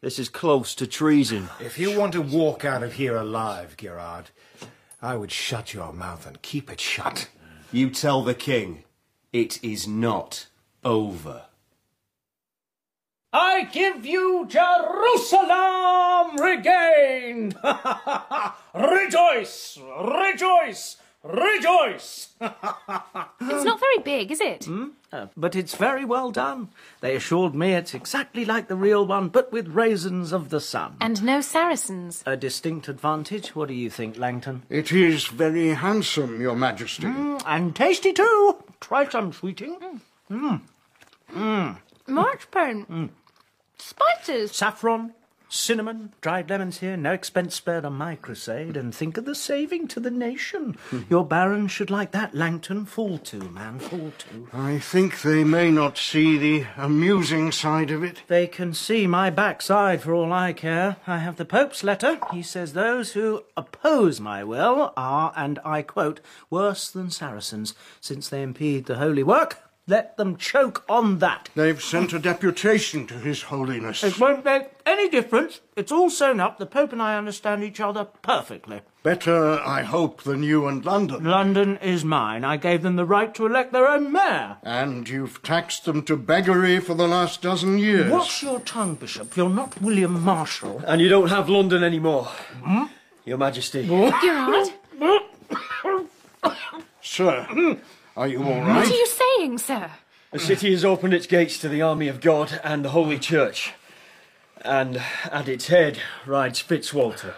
This is close to treason. If you want to walk out of here alive, Gerard, I would shut your mouth and keep it shut. You tell the king. It is not over. I give you Jerusalem regained! *laughs* rejoice! Rejoice! Rejoice! *laughs* It's not very big, is it? Uh, but it's very well done. They assured me it's exactly like the real one, but with raisins of the sun. And no Saracens. A distinct advantage. What do you think, Langton? It is very handsome, Your Majesty. Mm, and tasty too. Try some, sweeting. Mm. Mm. Marchpane. Spices. Saffron, cinnamon, dried lemons here, no expense spared on my crusade, and think of the saving to the nation. Hmm. Your barons should like that, Langton. Fall to, man, fall to. I think they may not see the amusing side of it. They can see my backside for all I care. I have the Pope's letter. He says those who oppose my will are, and I quote, worse than Saracens, since they impede the holy work, let them choke on that. They've sent a deputation to His Holiness. It won't make any difference. It's all sewn up. The Pope and I understand each other perfectly. Better, I hope, than you and London. London is mine. I gave them the right to elect their own mayor. And you've taxed them to beggary for the last dozen years. Watch your tongue, Bishop. You're not William Marshal. And you don't have London anymore. Hmm? Your Majesty. Gerard, Sir, are you all right? what are you saying, sir? The city has opened its gates to the army of God and the Holy Church. And at its head rides Fitzwalter,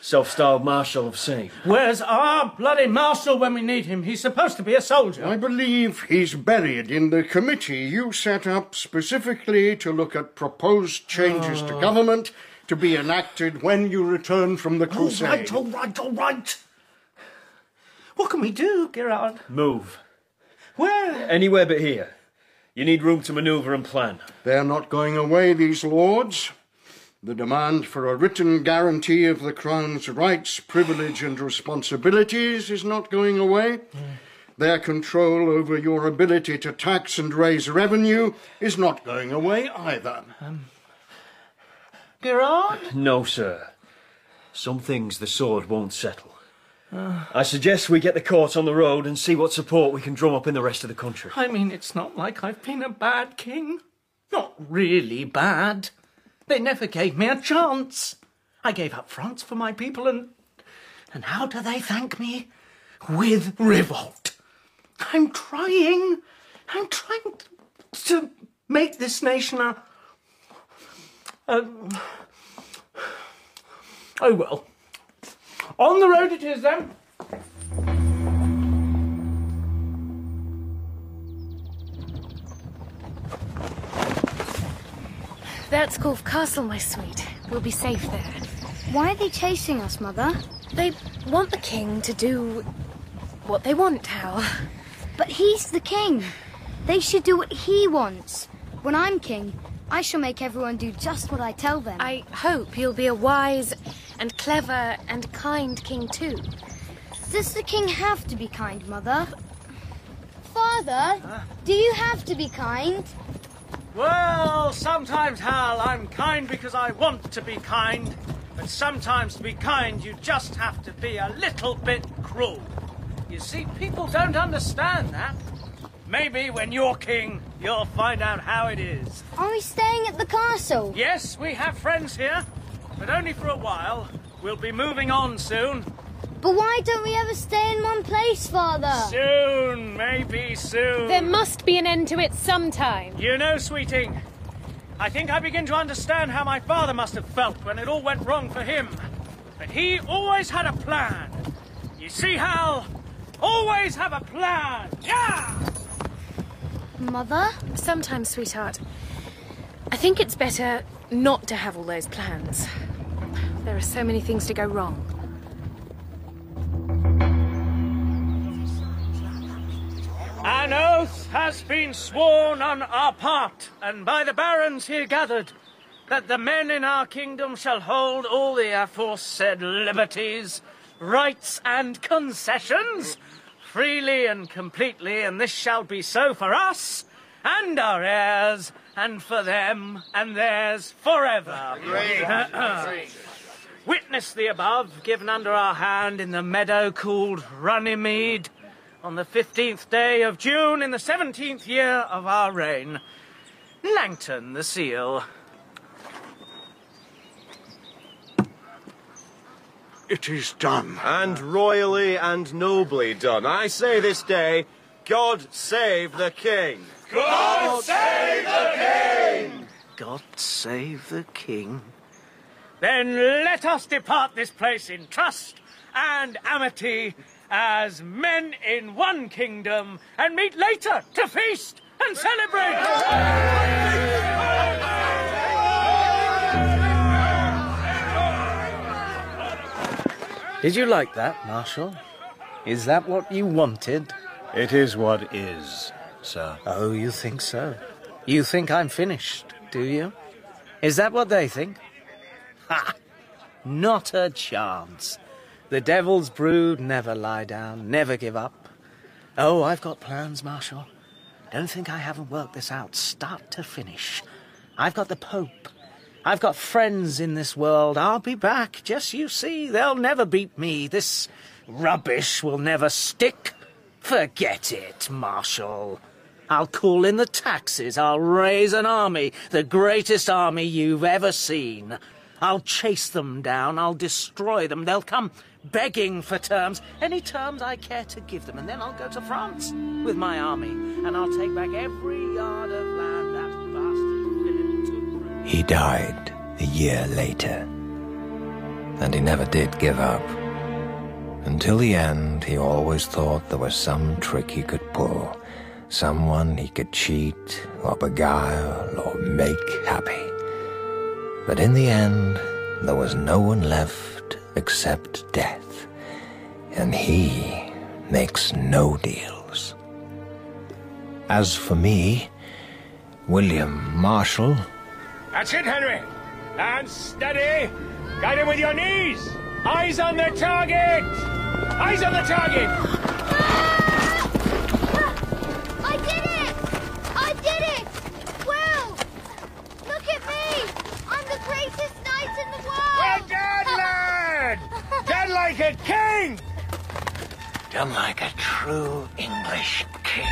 self-styled Marshal of Same. Where's our bloody Marshal when we need him? He's supposed to be a soldier. I believe he's buried in the committee you set up specifically to look at proposed changes to Oh. government to be enacted when you return from the All crusade. right, all right, all right. What can we do, Gerard? Move. Where? Anywhere but here. You need room to manoeuvre and plan. They're not going away, these lords. The demand for a written guarantee of the Crown's rights, privilege, and responsibilities is not going away. Their control over your ability to tax and raise revenue is not going away either. Um, Gerard? No, sir. Some things the sword won't settle. I suggest we get the court on the road and see what support we can drum up in the rest of the country. I mean, it's not like I've been a bad king. Not really bad. They never gave me a chance. I gave up France for my people, and. And how do they thank me? With revolt. I'm trying. I'm trying to make this nation a. a oh well. On the road it is then. That's Corfe Castle, my sweet. We'll be safe there. Why are they chasing us, Mother? They want the king to do what they want, Hal. But he's the king. They should do what he wants. When I'm king, I shall make everyone do just what I tell them. I hope you'll be a wise and clever and kind king too. Does the king have to be kind, Mother? Father, do you have to be kind? Well, sometimes, Hal, I'm kind because I want to be kind. But sometimes to be kind, you just have to be a little bit cruel. You see, people don't understand that. Maybe when you're king, you'll find out how it is. Are we staying at the castle? Yes, we have friends here, but only for a while. We'll be moving on soon. But why don't we ever stay in one place, Father? Soon, maybe soon. There must be an end to it sometime. You know, sweeting, I think I begin to understand how my father must have felt when it all went wrong for him. But he always had a plan. You see, Hal? Always have a plan. Yeah! Mother? Sometimes, sweetheart, I think it's better not to have all those plans. There are so many things to go wrong. An oath has been sworn on our part, and by the barons here gathered, that the men in our kingdom shall hold all the aforesaid liberties, rights, and concessions freely and completely, and this shall be so for us and our heirs, and for them and theirs forever. *clears throat* Witness the above, given under our hand in the meadow called Runnymede, on the 15th day of June in the 17th year of our reign. Langton the seal. It is done. And royally and nobly done. I say this day, God save the king. God save the king! God save the king. Then let us depart this place in trust and amity as men in one kingdom and meet later to feast and celebrate. Did you like that, Marshal? Is that what you wanted? It is what is, sir. Oh, you think so? You think I'm finished, do you? Is that what they think? Ha! Not a chance. The devil's brood never lie down, never give up. Oh, I've got plans, Marshal. Don't think I haven't worked this out start to finish. I've got the Pope. I've got friends in this world. I'll be back. Just you see, they'll never beat me. This rubbish will never stick. Forget it, Marshal. I'll call in the taxes. I'll raise an army, the greatest army you've ever seen. I'll chase them down. I'll destroy them. They'll come begging for terms, any terms I care to give them, and then I'll go to France with my army, and I'll take back every yard of land that bastard Philip took He died a year later. And he never did give up. Until the end, he always thought there was some trick he could pull, someone he could cheat, or beguile, or make happy. But in the end, there was no one left except death, and he makes no deals. As for me, William Marshal, That's it, Henry. And steady. Guide him with your knees. Eyes on the target. Eyes on the target. In the world! Well done, lad! *laughs* Done like a king! Done like a true English king.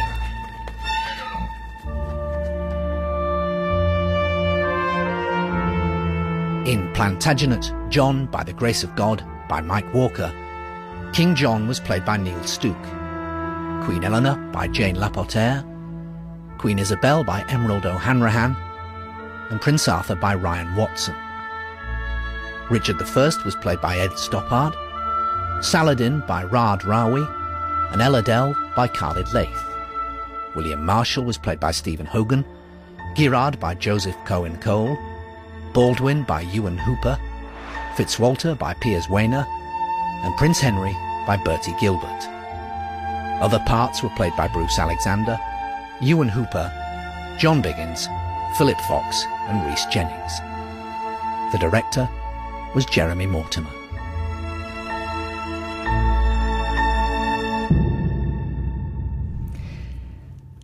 In Plantagenet, John, by the Grace of God, by Mike Walker, King John was played by Neil Stuke, Queen Eleanor by Jane Lapotaire, Queen Isabel by Emerald O'Hanrahan, and Prince Arthur by Ryan Watson. Richard I was played by Ed Stoppard, Saladin by Raad Rawi, and Al-Adil by Khalid Laith. William Marshal was played by Stephen Hogan, Gerard by Joseph Cohen Cole, Baldwin by Ewan Hooper, Fitzwalter by Piers Wehner, and Prince Henry by Bertie Gilbert. Other parts were played by Bruce Alexander, Ewan Hooper, John Biggins, Philip Fox, and Rhys Jennings. The director was Jeremy Mortimer.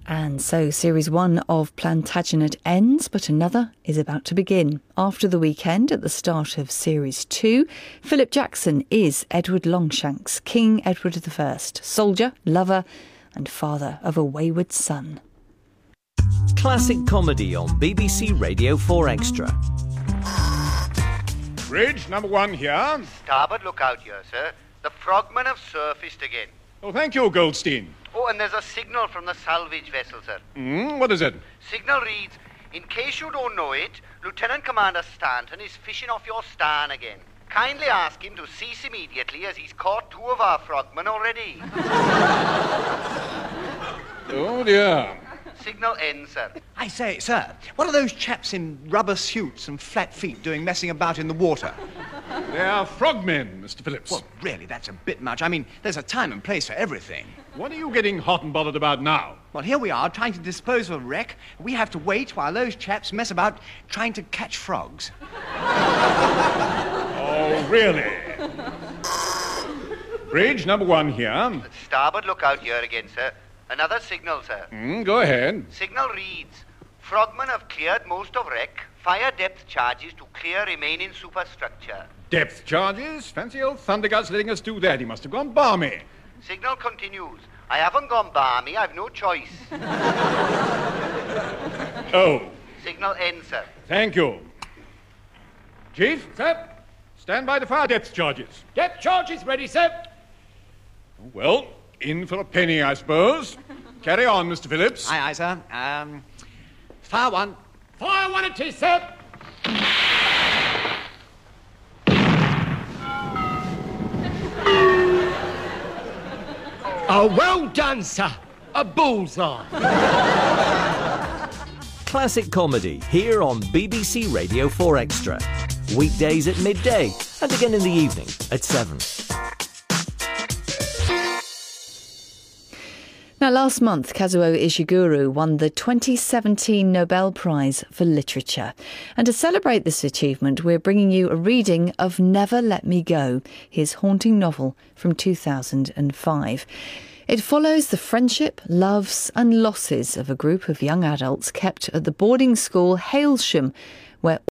And so series one of Plantagenet ends, but another is about to begin. After the weekend, at the start of series two, Philip Jackson is Edward Longshanks, King Edward I, soldier, lover, and father of a wayward son. Classic comedy on BBC Radio 4 Extra. Bridge number one here. Starboard lookout here, sir. The frogmen have surfaced again. Oh, thank you, Goldstein. Oh, and there's a signal from the salvage vessel, sir. Hmm, what is it? Signal reads, in case you don't know it, Lieutenant Commander Stanton is fishing off your starn again. Kindly ask him to cease immediately as he's caught two of our frogmen already. *laughs* Oh, dear. Signal ends, sir. I say, sir, what are those chaps in rubber suits and flat feet doing messing about in the water? They are frogmen, Mr. Phillips. Well, really, that's a bit much. I mean, there's a time and place for everything. What are you getting hot and bothered about now? Well, here we are trying to dispose of a wreck. We have to wait while those chaps mess about trying to catch frogs. *laughs* Oh, really? Bridge number one here. Starboard lookout here again, sir. Another signal, sir. Hmm, go ahead. Signal reads, frogmen have cleared most of wreck. Fire depth charges to clear remaining superstructure. Depth charges? Fancy old Thunderguts letting us do that. He must have gone balmy. Signal continues. I haven't gone balmy. I've no choice. *laughs* Oh, Signal ends, sir. thank you. Chief? Sir? Stand by the fire depth charges. Depth charges ready, sir. Well, in for a penny, I suppose. Carry on, Mr. Phillips. Aye, aye, sir. Um, fire one. Fire one it is, sir. Oh, well done, sir. A bullseye. Classic comedy here on BBC Radio 4 Extra. Weekdays at midday and again in the evening at 7. Now, last month, Kazuo Ishiguro won the 2017 Nobel Prize for Literature. And to celebrate this achievement, we're bringing you a reading of Never Let Me Go, his haunting novel from 2005. It follows the friendship, loves, and losses of a group of young adults kept at the boarding school Hailsham, where